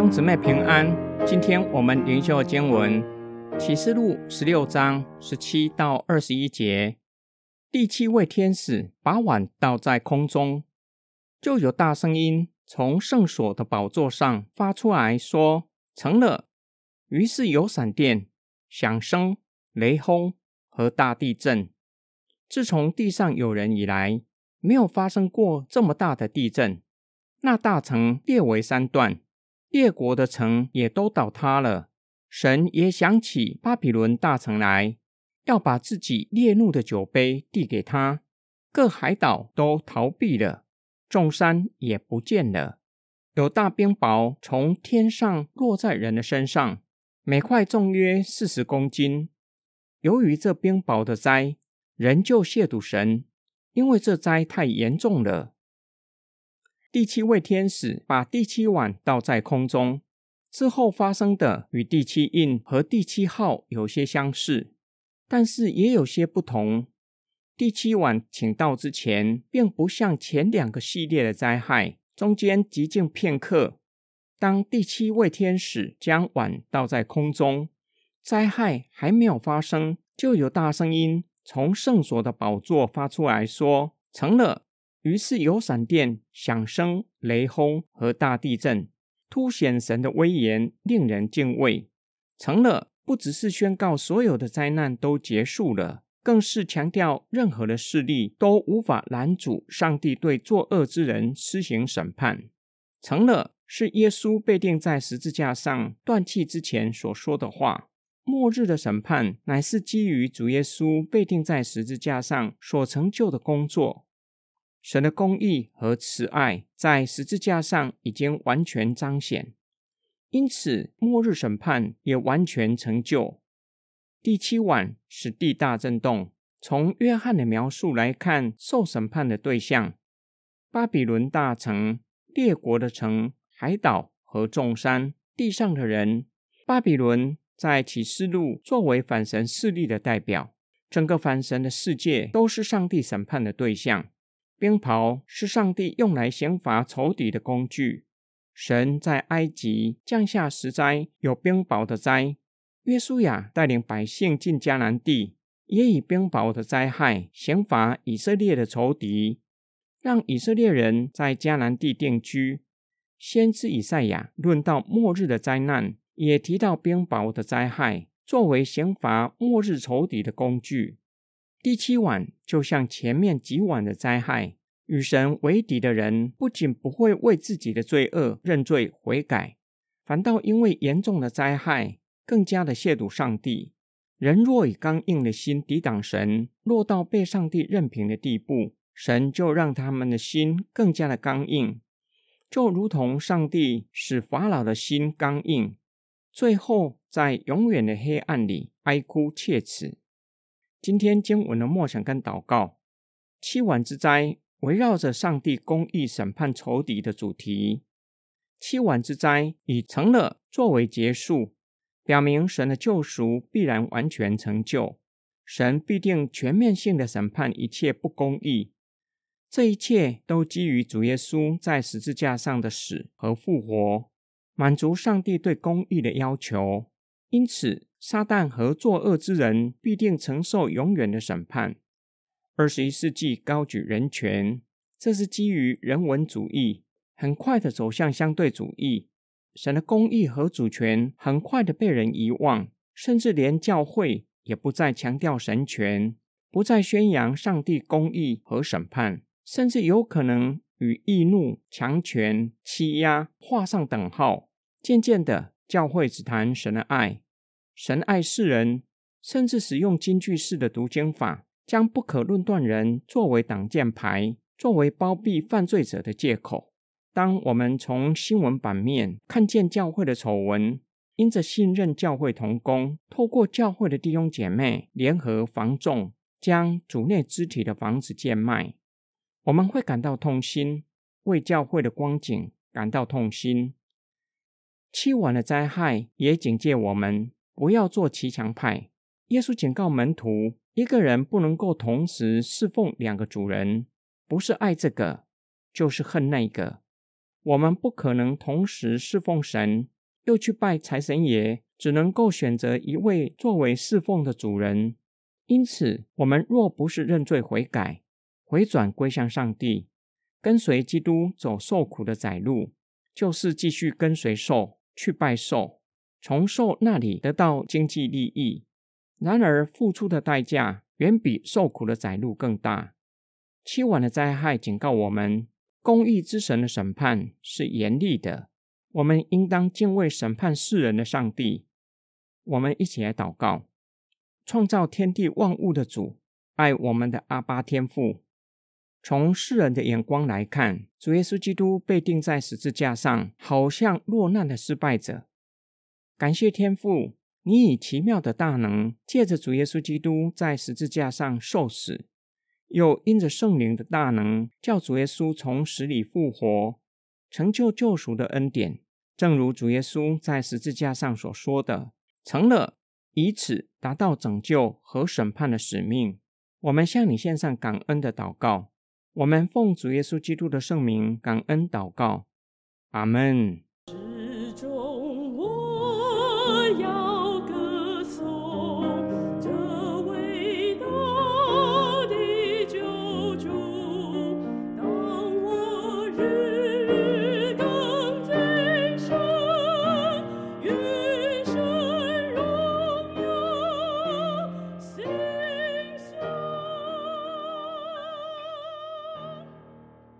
兄姊妹平安，今天我们灵修经文启示录十六章十七到二十一节。第七位天使把碗倒在空中，就有大声音从圣所的宝座上发出来说：“成了。”于是有闪电、响声、雷轰和大地震。自从地上有人以来，没有发生过这么大的地震。那大城列为三段，列国的城也都倒塌了。神也想起巴比伦大城来，要把自己烈怒的酒杯递给他。各海岛都逃避了，众山也不见了。有大冰雹从天上落在人的身上，每块重约四十公斤。由于这冰雹的灾，人就亵渎神，因为这灾太严重了。第七位天使把第七碗倒在空中，之后发生的与第七印和第七号有些相似，但是也有些不同。第七碗倾倒之前，并不像前两个系列的灾害，中间寂静片刻。当第七位天使将碗倒在空中，灾害还没有发生，就有大声音从圣所的宝座发出来说：“成了。”于是有闪电、响声、雷轰和大地震，凸显神的威严，令人敬畏。成了，不只是宣告所有的灾难都结束了，更是强调任何的势力都无法拦阻上帝对作恶之人施行审判。成了，是耶稣被钉在十字架上断气之前所说的话。末日的审判乃是基于主耶稣被钉在十字架上所成就的工作。神的公义和慈爱在十字架上已经完全彰显，因此末日审判也完全成就。第七晚是地大震动。从约翰的描述来看，受审判的对象：巴比伦大城、列国的城、海岛和众山、地上的人。巴比伦在启示录作为反神势力的代表，整个反神的世界都是上帝审判的对象。冰雹是上帝用来刑罚仇敌的工具。神在埃及降下十灾，有冰雹的灾。约书亚带领百姓进迦南地，也以冰雹的灾害刑罚以色列的仇敌，让以色列人在迦南地定居。先知以赛亚论到末日的灾难，也提到冰雹的灾害，作为刑罚末日仇敌的工具。第七碗就像前面几碗的灾害，与神为敌的人不仅不会为自己的罪恶认罪悔改，反倒因为严重的灾害，更加的亵渎上帝。人若以刚硬的心抵挡神，落到被上帝任凭的地步，神就让他们的心更加的刚硬，就如同上帝使法老的心刚硬，最后在永远的黑暗里哀哭切齿。今天经文的默想跟祷告，七碗之灾围绕着上帝公义审判仇敌的主题。七碗之灾以成了作为结束，表明神的救赎必然完全成就，神必定全面性的审判一切不公义。这一切都基于主耶稣在十字架上的死和复活，满足上帝对公义的要求。因此，撒旦和作恶之人必定承受永远的审判。二十一世纪高举人权，这是基于人文主义，很快的走向相对主义。神的公义和主权很快的被人遗忘，甚至连教会也不再强调神权，不再宣扬上帝公义和审判，甚至有可能与易怒、强权、欺压画上等号。渐渐的。教会只谈神的爱，神爱世人，甚至使用金句式的读经法，将不可论断人作为挡箭牌，作为包庇犯罪者的借口。当我们从新闻版面看见教会的丑闻，因着信任教会同工，透过教会的弟兄姐妹联合房仲，将主内肢体的房子贱卖，我们会感到痛心，为教会的光景感到痛心。七碗的灾害也警戒我们不要做骑墙派。耶稣警告门徒，一个人不能够同时侍奉两个主人，不是爱这个，就是恨那个。我们不可能同时侍奉神，又去拜财神爷，只能够选择一位作为侍奉的主人。因此，我们若不是认罪悔改，回转归向上帝，跟随基督走受苦的窄路，就是继续跟随受去拜寿，从兽那里得到经济利益。然而，付出的代价远比受苦的窄路更大。七碗的灾害警告我们。公义之神的审判是严厉的，我们应当敬畏审判世人的上帝。我们一起来祷告：创造天地万物的主，爱我们的阿巴天父。从世人的眼光来看，主耶稣基督被钉在十字架上，好像落难的失败者。感谢天父，你以奇妙的大能，借着主耶稣基督在十字架上受死。又因着圣灵的大能，叫主耶稣从死里复活，成就救赎的恩典。正如主耶稣在十字架上所说的：“成了，以此达到拯救和审判的使命。”我们向你献上感恩的祷告。我们奉主耶稣基督的圣名感恩祷告。阿门。